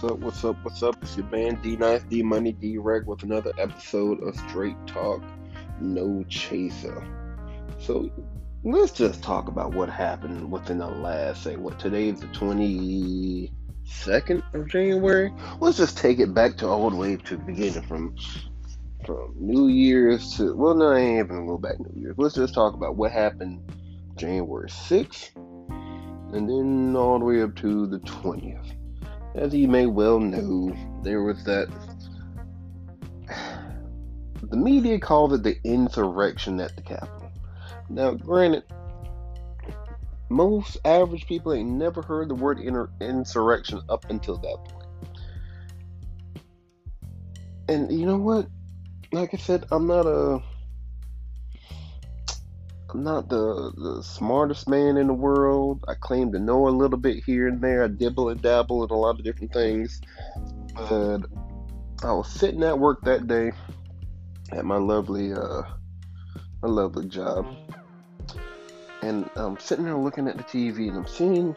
What's up? What's up? What's up? It's your man D Nice D Money D Reg with another episode of Straight Talk No Chaser. So let's just talk about what happened within the last say what today is the twenty second of January. Let's just take it back to all the way to the beginning from from New Year's to well no I ain't even gonna go back New Year's. Let's just talk about what happened January sixth and then all the way up to the twentieth as you may well know, there was that. The media called it the insurrection at the Capitol. Now, granted, most average people ain't never heard the word insurrection up until that point. And you know what? Like I said, I'm not a I'm not the, the smartest man in the world. I claim to know a little bit here and there. I dibble and dabble in a lot of different things. But I was sitting at work that day at my lovely uh my lovely job. And I'm sitting there looking at the TV and I'm seeing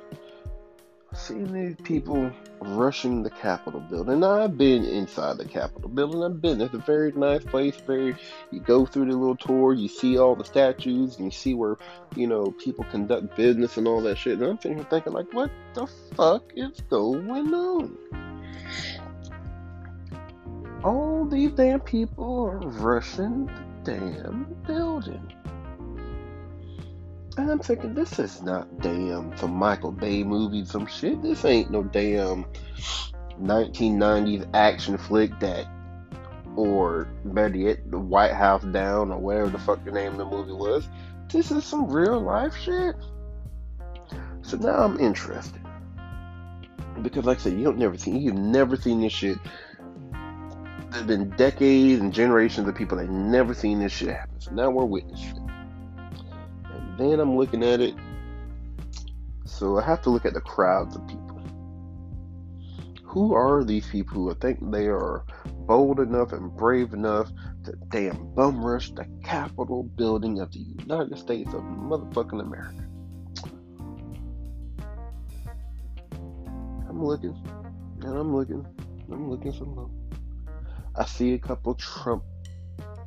seeing these people rushing the Capitol building. Now, I've been inside the Capitol building. I've been. It's a very nice place. Very. You go through the little tour. You see all the statues, and you see where you know people conduct business and all that shit. And I'm sitting here thinking, like, what the fuck is going on? All these damn people are rushing the damn building. And I'm thinking, this is not damn some Michael Bay movie, some shit. This ain't no damn 1990s action flick that, or better yet, The White House Down, or whatever the fuck the name of the movie was. This is some real life shit. So now I'm interested. Because, like I said, you don't never seen, you've never seen this shit. There's been decades and generations of people that never seen this shit happen. So now we're witnessing then I'm looking at it. So I have to look at the crowds of people. Who are these people who I think they are bold enough and brave enough to damn bum rush the Capitol building of the United States of motherfucking America? I'm looking, and I'm looking, I'm looking some more. I see a couple Trump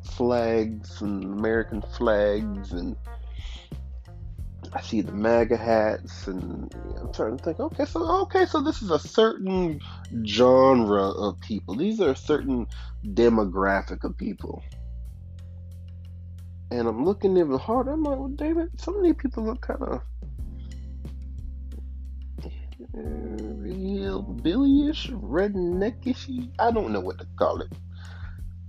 flags and American flags and I see the MAGA hats, and I'm trying to think. Okay, so okay, so this is a certain genre of people. These are a certain demographic of people. And I'm looking even harder. I'm like, well, David, some of these people look kind of real billyish, redneckish. I don't know what to call it.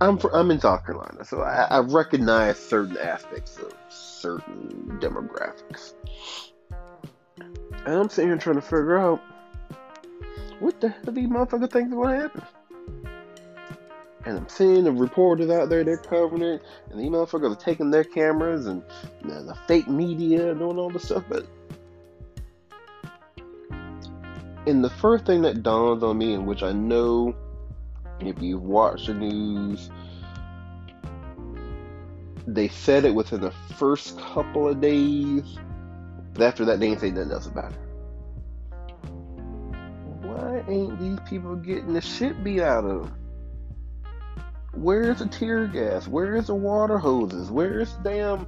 I'm for, I'm in South Carolina, so I, I recognize certain aspects of certain demographics. And I'm sitting here trying to figure out what the hell these motherfuckers think is to happen. And I'm seeing the reporters out there, they're covering it, and these motherfuckers are taking their cameras and you know, the fake media and doing all this stuff. But and the first thing that dawns on me, in which I know if you've watched the news, they said it within the first couple of days. After that, they ain't say nothing else about it. Why ain't these people getting the shit beat out of them? Where's the tear gas? Where's the water hoses? Where's damn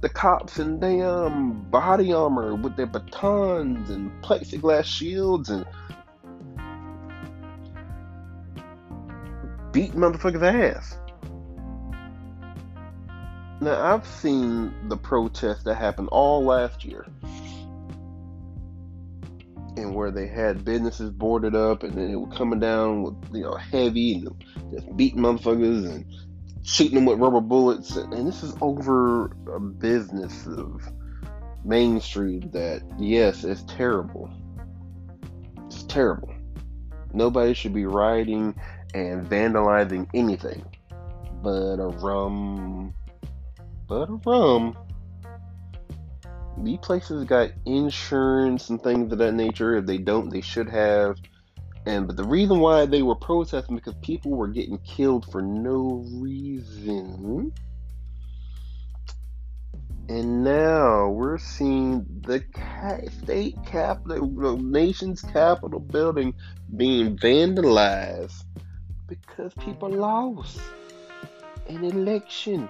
the cops in damn body armor with their batons and plexiglass shields and beat motherfuckers' ass? Now I've seen the protests that happened all last year, and where they had businesses boarded up, and then it was coming down with you know heavy and just beating motherfuckers and shooting them with rubber bullets, and this is over a business of Main Street that yes, it's terrible. It's terrible. Nobody should be rioting and vandalizing anything but a rum but a rum. These places got insurance and things of that nature. If they don't, they should have. And but the reason why they were protesting because people were getting killed for no reason. And now we're seeing the state capital, the nation's capital building being vandalized because people lost an election.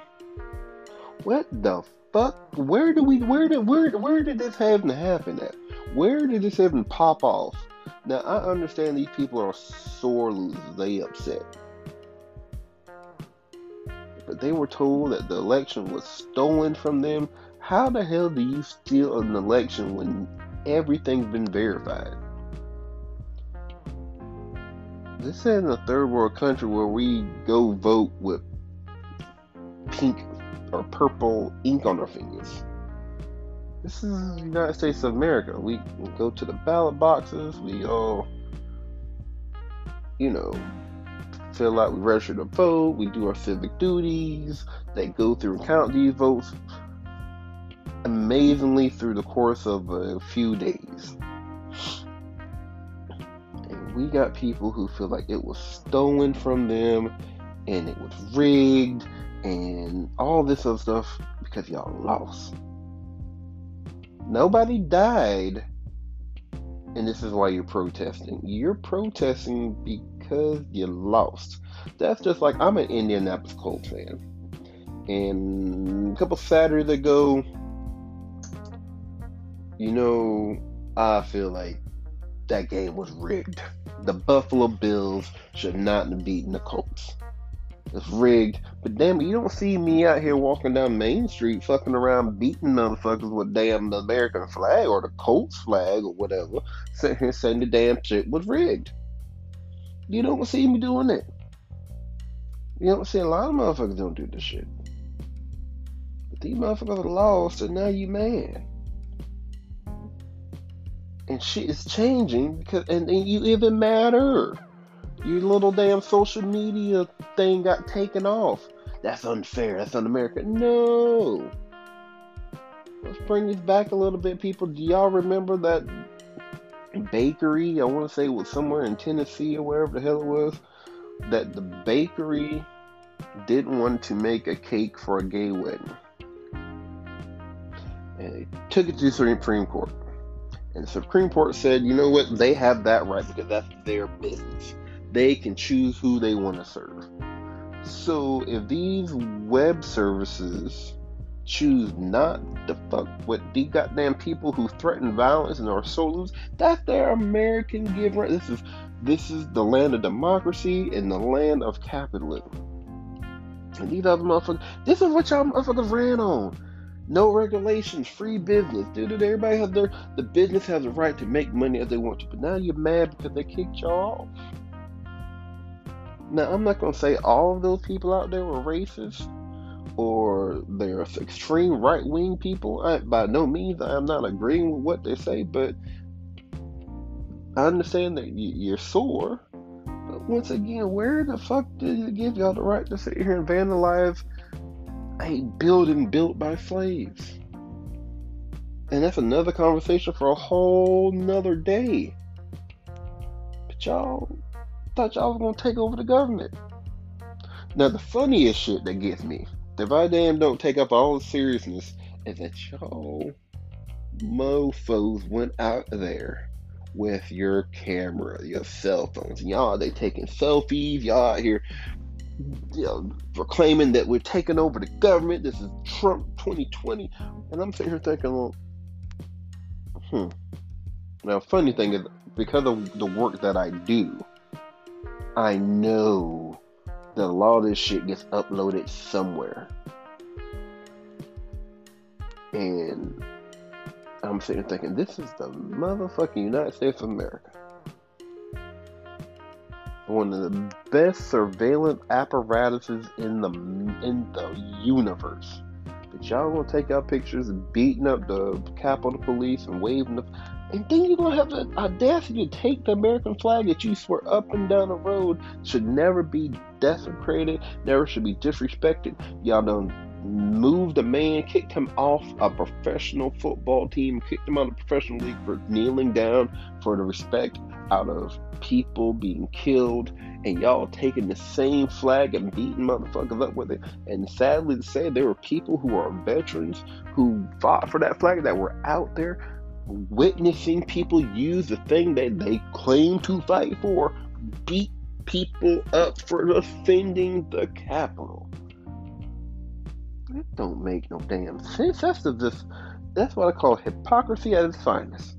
What the fuck? Where do we? Where did? Where? Where did this happen to happen at? Where did this even pop off? Now I understand these people are sore. They upset but they were told that the election was stolen from them. How the hell do you steal an election when everything's been verified? This is a third world country where we go vote with pink or purple ink on our fingers. This is the United States of America. We go to the ballot boxes. We all, you know, fill out, we register to vote, we do our civic duties, they go through and count these votes amazingly through the course of a few days. We got people who feel like it was stolen from them and it was rigged and all this other stuff because y'all lost. Nobody died. And this is why you're protesting. You're protesting because you lost. That's just like I'm an Indianapolis Colts fan. And a couple Saturdays ago, you know, I feel like that game was rigged. The Buffalo Bills should not have beaten the Colts. It's rigged. But damn it, you don't see me out here walking down Main Street fucking around beating motherfuckers with damn the American flag or the Colts flag or whatever, sitting here saying the damn shit was rigged. You don't see me doing it. You don't see a lot of motherfuckers don't do this shit. But these motherfuckers are lost and now you mad. And shit is changing because and, and you even matter. Your little damn social media thing got taken off. That's unfair. That's un-American. No. Let's bring this back a little bit, people. Do y'all remember that bakery, I want to say it was somewhere in Tennessee or wherever the hell it was, that the bakery didn't want to make a cake for a gay wedding. And they took it to the Supreme Court. And the Supreme Court said, you know what, they have that right because that's their business. They can choose who they want to serve. So if these web services choose not to fuck with the goddamn people who threaten violence and are so loose. That's their American give right. This is this is the land of democracy and the land of capitalism. And these other motherfuckers, this is what y'all motherfuckers ran on. No regulations, free business. Dude, everybody has their the business has a right to make money as they want to. But now you're mad because they kicked y'all off. Now I'm not gonna say all of those people out there were racist or they're extreme right wing people. I, by no means, I'm not agreeing with what they say, but I understand that you're sore. But once again, where the fuck did it give y'all the right to sit here and vandalize a building built by slaves? And that's another conversation for a whole nother day. But y'all thought y'all was gonna take over the government. Now the funniest shit that gets me if I damn don't take up all the seriousness, is that y'all mofos went out there with your camera, your cell phones, y'all they taking selfies, y'all out here you know, proclaiming that we're taking over the government. This is Trump 2020, and I'm sitting here thinking, well, hmm. Now, funny thing is, because of the work that I do, I know that a lot of this shit gets uploaded somewhere. And I'm sitting here thinking, this is the motherfucking United States of America. One of the best surveillance apparatuses in the in the universe. But y'all gonna take out pictures beating up the Capitol Police and waving the and then you're gonna have the audacity to take the American flag that you swear up and down the road should never be desecrated, never should be disrespected. Y'all done moved a man, kicked him off a professional football team, kicked him out of the professional league for kneeling down for the respect out of people being killed, and y'all taking the same flag and beating motherfuckers up with it. And sadly to say, there were people who are veterans who fought for that flag that were out there witnessing people use the thing that they claim to fight for, beat people up for defending the Capitol. That don't make no damn sense. That's the just that's what I call hypocrisy at its finest.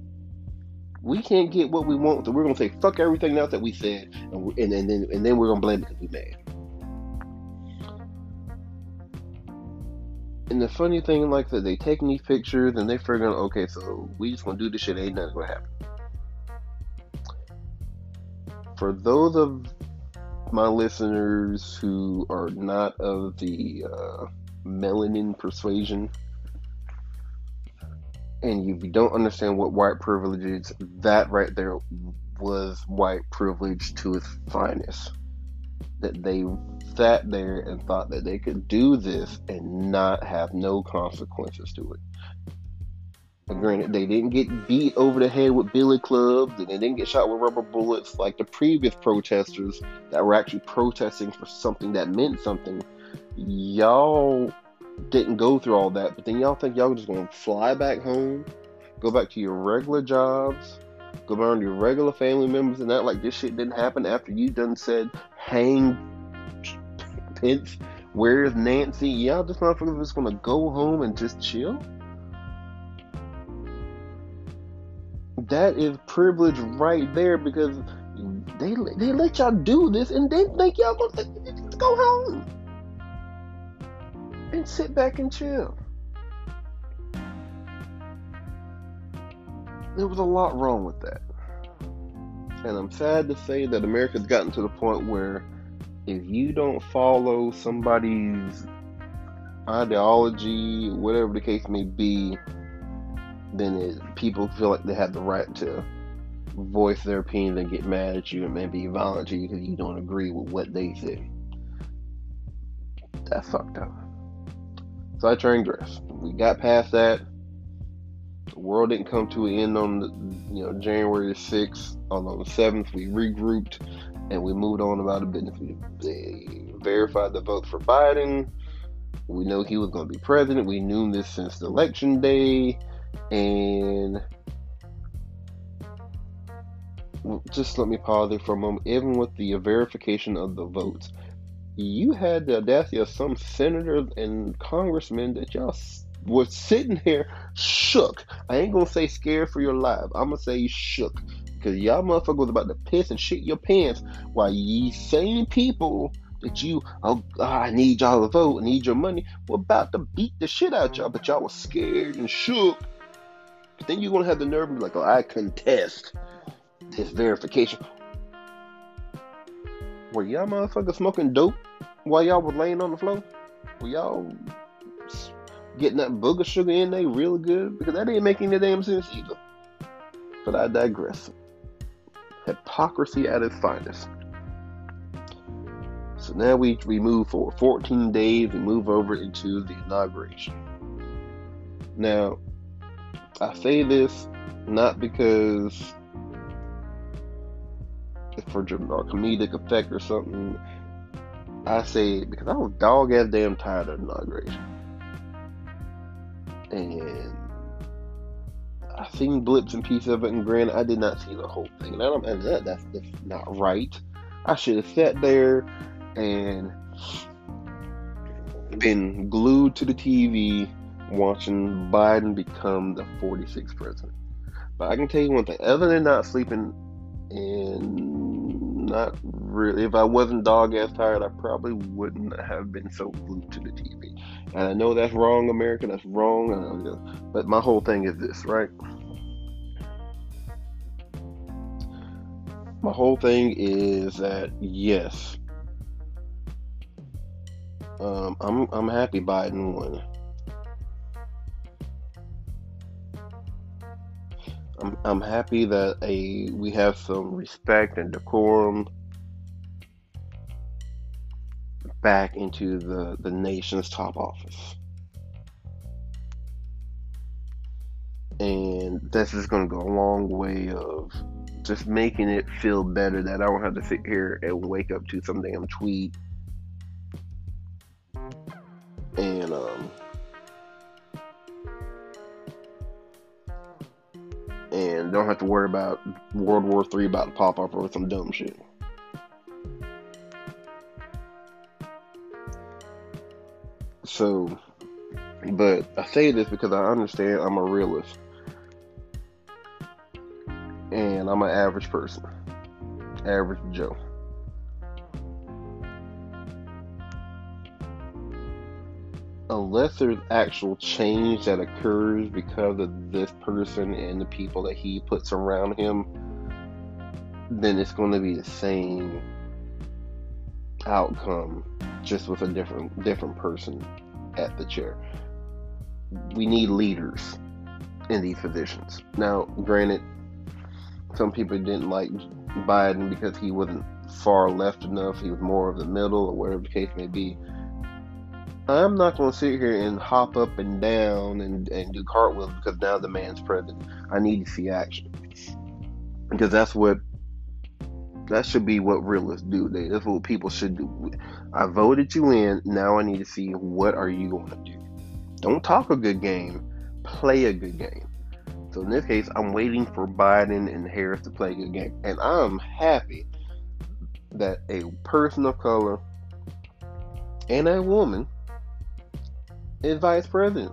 We can't get what we want, so we're gonna say fuck everything else that we said, and and, and then and then we're gonna blame it because we mad. And the funny thing, like that, they taking these pictures and they figuring, okay, so we just gonna do this shit, ain't nothing gonna happen. For those of my listeners who are not of the uh, melanin persuasion, and if you don't understand what white privilege is, that right there was white privilege to its finest. That they sat there and thought that they could do this and not have no consequences to it. Granted, they didn't get beat over the head with billy clubs, and they didn't get shot with rubber bullets like the previous protesters that were actually protesting for something that meant something. Y'all didn't go through all that, but then y'all think y'all just gonna fly back home, go back to your regular jobs, go around your regular family members, and act like this shit didn't happen after you done said hang Pence, where's Nancy? Y'all just motherfuckers just gonna go home and just chill? That is privilege right there because they they let y'all do this and they think y'all gonna go home and sit back and chill. There was a lot wrong with that. And I'm sad to say that America's gotten to the point where if you don't follow somebody's ideology, whatever the case may be, then it, people feel like they have the right to voice their opinion and get mad at you and maybe violent to you because you don't agree with what they say. That's fucked up. So I turned dress. We got past that. The world didn't come to an end on the, you know January 6th. On the 7th, we regrouped and we moved on about the business. We verified the vote for Biden. We know he was going to be president. We knew this since the election day, and just let me pause there for a moment. Even with the verification of the votes, you had the audacity of some senators and congressmen that y'all was sitting here shook. I ain't gonna say scared for your life. I'm gonna say shook because y'all motherfuckers about to piss and shit your pants while ye same people that you, oh, ah, I need y'all to vote, I need your money, were about to beat the shit out y'all, but y'all was scared and shook. But then you're gonna have the nerve to be like, oh, I contest this verification. Were y'all motherfuckers smoking dope while y'all was laying on the floor? Were y'all getting that booger sugar in there real good? Because that ain't making any damn sense either. But I digress hypocrisy at its finest. So now we, we move for 14 days, we move over into the inauguration. Now, I say this not because for a comedic effect or something. I say it because I was dog ass damn tired of inauguration. And I seen blips and pieces of it, and granted, I did not see the whole thing. And, I don't, and that, that's, that's not right. I should have sat there and been glued to the TV watching Biden become the 46th president. But I can tell you one thing: other than not sleeping and not really, if I wasn't dog ass tired, I probably wouldn't have been so glued to the TV. And I know that's wrong, America. That's wrong. But my whole thing is this, right? My whole thing is that yes, um, I'm I'm happy Biden won. I'm I'm happy that a we have some respect and decorum back into the, the nation's top office. And this is going to go a long way of just making it feel better that I don't have to sit here and wake up to some damn tweet and um and don't have to worry about World War Three about to pop up or some dumb shit. So, but I say this because I understand I'm a realist and I'm an average person, average Joe. Unless there's actual change that occurs because of this person and the people that he puts around him, then it's going to be the same outcome, just with a different different person at the chair. We need leaders in these positions. Now, granted, some people didn't like Biden because he wasn't far left enough. He was more of the middle, or whatever the case may be. I'm not going to sit here and hop up and down and, and do cartwheels because now the man's president. I need to see action because that's what that should be what realists do. They, that's what people should do. I voted you in. Now I need to see what are you going to do. Don't talk a good game. Play a good game. So in this case, I'm waiting for Biden and Harris to play a good game, and I'm happy that a person of color and a woman is vice president.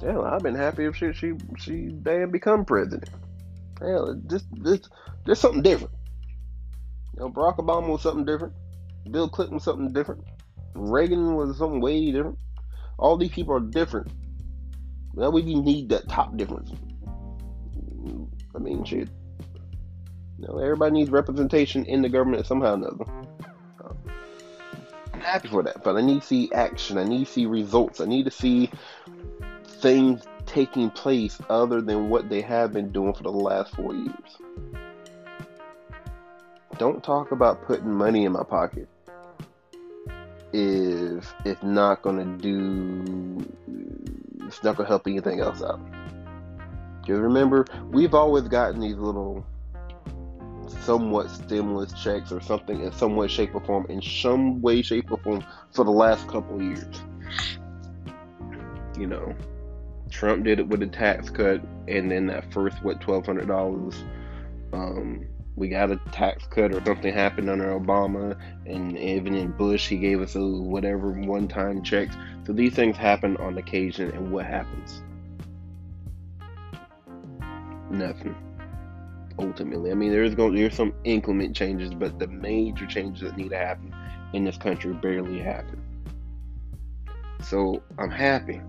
Hell, I've been happy if she she she damn become president. Hell, just just just something different. You know, Barack Obama was something different. Bill Clinton was something different. Reagan was something way different. All these people are different well, we need that top difference. I mean, shit. You know, everybody needs representation in the government somehow or another. Happy for that, but I need to see action. I need to see results. I need to see things taking place other than what they have been doing for the last four years. Don't talk about putting money in my pocket if it's not to do it's not to help anything else out. Because remember, we've always gotten these little somewhat stimulus checks or something in some way, shape, or form, in some way, shape, or form for the last couple years. You know, Trump did it with a tax cut, and then that first, what, $1,200 um, we got a tax cut or something happened under Obama, and even in Bush, he gave us a whatever one time checks. So these things happen on occasion, and what happens? Nothing. Ultimately, I mean, there's going there's some inclement changes, but the major changes that need to happen in this country barely happen. So I'm happy.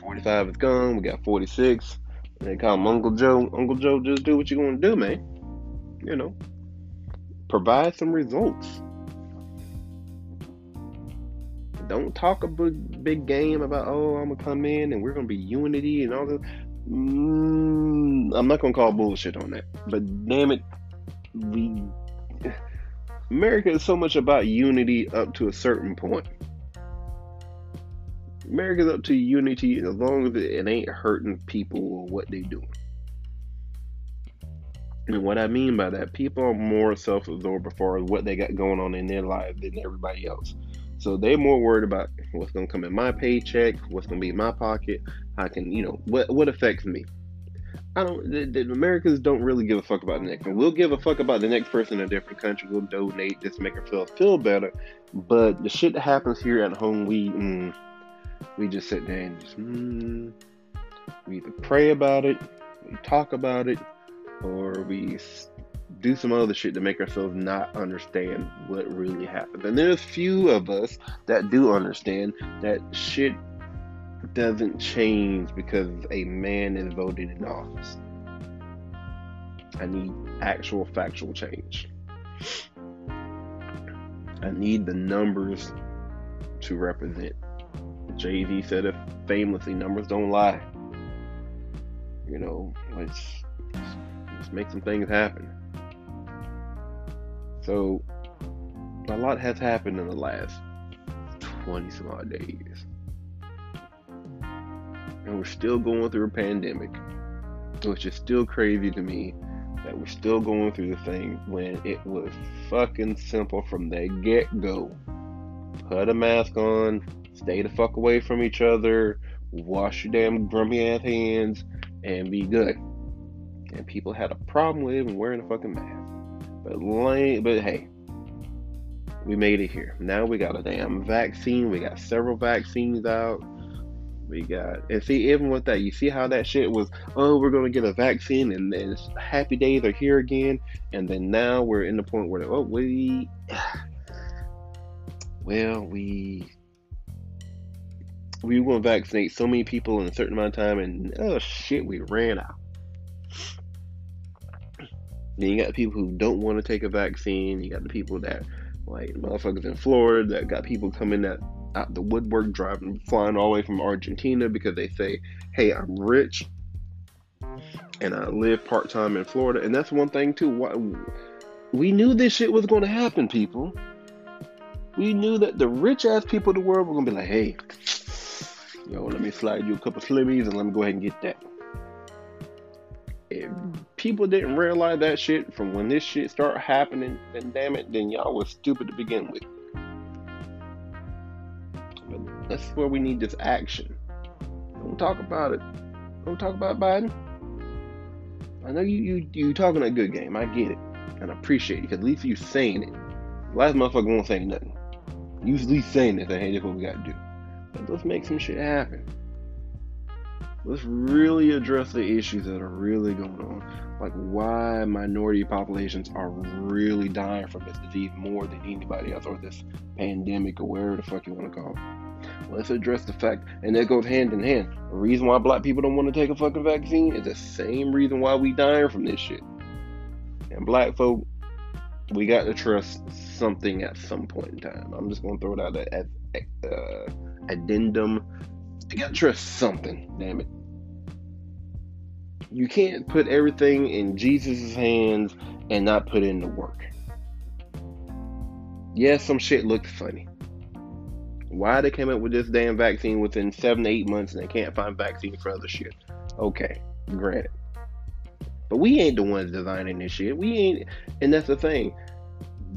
45 is gone. We got 46. They call him Uncle Joe. Uncle Joe, just do what you're to do, man. You know, provide some results. Don't talk a big, big game about, oh, I'm going to come in and we're going to be unity and all that. Mm, I'm not to call bullshit on that. But damn it, we. America is so much about unity up to a certain point. America's up to unity as long as it ain't hurting people or what they doing. And what I mean by that, people are more self-absorbed as far as what they got going on in their life than everybody else. So they're more worried about what's gonna come in my paycheck, what's gonna be in my pocket, how can you know what what affects me. I don't. The, the Americans don't really give a fuck about the next one. We'll give a fuck about the next person in a different country. We'll donate just to make ourselves feel better. But the shit that happens here at home, we mm, we just sit there and just, mm, we either pray about it, we talk about it, or we do some other shit to make ourselves not understand what really happened. And there's few of us that do understand that shit doesn't change because a man is voted in office. I need actual factual change. I need the numbers to represent Jay Z said it famously, numbers don't lie. You know, let's, let's make some things happen. So, a lot has happened in the last 20 some odd days. And we're still going through a pandemic, which is still crazy to me that we're still going through the thing when it was fucking simple from the get go. Put a mask on, stay the fuck away from each other, wash your damn grumpy ass hands, and be good. And people had a problem with even wearing a fucking mask. But lame, but hey, we made it here. Now we got a damn vaccine. We got several vaccines out. We got and see even with that, you see how that shit was. Oh, we're gonna get a vaccine, and then happy days are here again. And then now we're in the point where oh we, well we we want to vaccinate so many people in a certain amount of time, and oh shit, we ran out. Then you got the people who don't want to take a vaccine. You got the people that like motherfuckers in Florida that got people coming at out the woodwork, driving, flying all the way from Argentina because they say, "Hey, I'm rich and I live part time in Florida." And that's one thing too. Why we knew this shit was going to happen, people. We knew that the rich ass people of the world were going to be like, "Hey, yo, let me slide you a couple slimmies and let me go ahead and get that." If oh. people didn't realize that shit from when this shit started happening, then damn it, then y'all was stupid to begin with. But that's where we need this action. Don't talk about it. Don't talk about Biden. I know you you you talking a good game. I get it, and I appreciate it because at least you saying it. Last motherfucker won't say nothing. You at least saying it. Say, hey, this what we got to do. But let's make some shit happen let's really address the issues that are really going on. Like why minority populations are really dying from this disease more than anybody else, or this pandemic, or whatever the fuck you want to call it. Let's address the fact, and that goes hand in hand. The reason why black people don't want to take a fucking vaccine is the same reason why we dying from this shit. And black folk, we got to trust something at some point in time. I'm just gonna throw it out as uh, addendum you gotta trust something, damn it. You can't put everything in Jesus' hands and not put in the work. Yes, some shit looked funny. Why they came up with this damn vaccine within seven to eight months and they can't find vaccine for other shit. Okay, granted. But we ain't the ones designing this shit. We ain't, and that's the thing.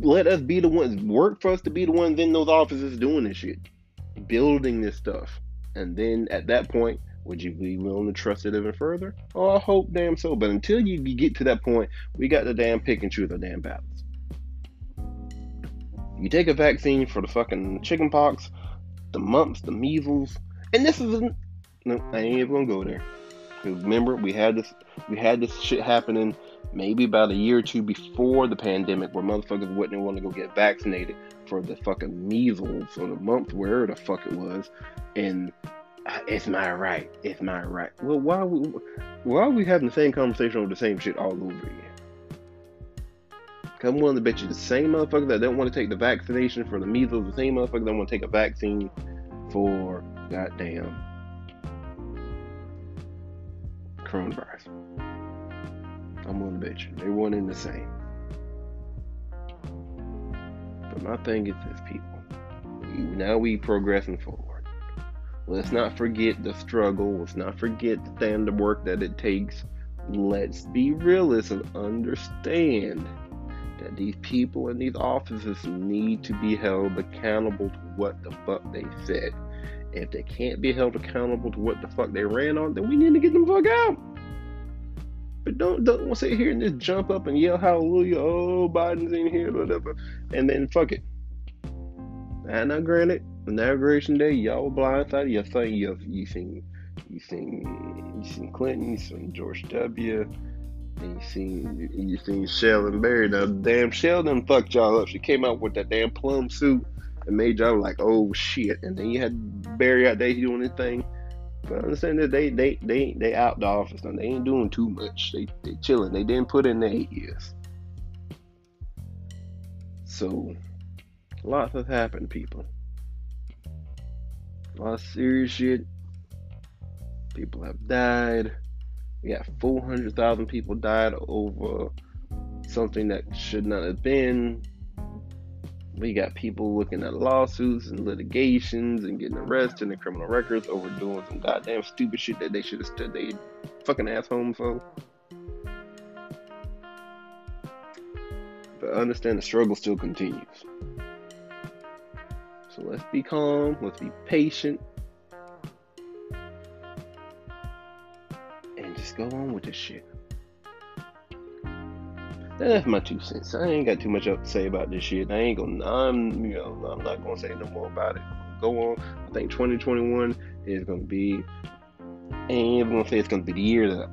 Let us be the ones, work for us to be the ones in those offices doing this shit, building this stuff. And then at that point, would you be willing to trust it even further? Oh, I hope damn so. But until you get to that point, we got the damn pick and choose the damn battles. You take a vaccine for the fucking chicken pox, the mumps, the measles, and this is no, I ain't even gonna go there. Remember, we had this, we had this shit happening maybe about a year or two before the pandemic, where motherfuckers wouldn't want to go get vaccinated for the fucking measles or the mumps, wherever the fuck it was, and it's my right, it's my right. Well, why are we, why are we having the same conversation over the same shit all over again? Willing to bet you the same motherfucker that don't want to take the vaccination for the measles, the same motherfucker that want to take a vaccine for goddamn coronavirus. I'm to bet you they're one in the same. But my thing is this, people. Now we progressing forward. Let's not forget the struggle. Let's not forget the the work that it takes. Let's be realists and understand that these people in these offices need to be held accountable to what the fuck they said. If they can't be held accountable to what the fuck they ran on, then we need to get them fuck out. But don't don't sit here and just jump up and yell hallelujah, oh Biden's in here, whatever, and then fuck it. And I now granted, inauguration day, y'all blindsided. You think you you seen you seen you seen Clinton, you seen George W. And you seen you seen Sheldon Barry. Now damn Sheldon fucked y'all up. She came out with that damn plum suit and made y'all like, oh shit. And then you had Barry out there doing his thing. But understand that they they they they out the office and they ain't doing too much. They they chilling. They didn't put in the eight years. So lots has happened, people. A lot of serious shit. People have died. We got 400,000 people died over something that should not have been. We got people looking at lawsuits and litigations and getting arrested and criminal records over doing some goddamn stupid shit that they should have stood their fucking ass home for. But understand the struggle still continues. So let's be calm, let's be patient, and just go on with this shit. That's my two cents. I ain't got too much else to say about this shit. I ain't gonna. I'm you know I'm not gonna say no more about it. Go on. I think 2021 is gonna be. Ain't even gonna say it's gonna be the year that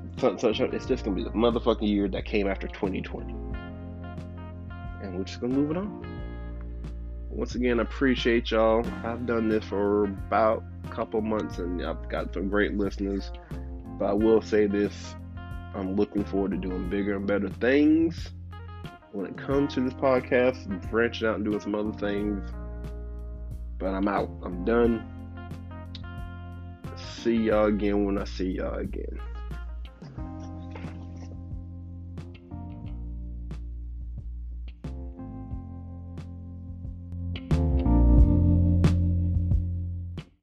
it's just gonna be the motherfucking year that came after 2020, and we're just gonna move it on. Once again, I appreciate y'all. I've done this for about a couple months, and I've got some great listeners. But I will say this I'm looking forward to doing bigger and better things when it comes to this podcast, branching out and doing some other things. But I'm out. I'm done. See y'all again when I see y'all again.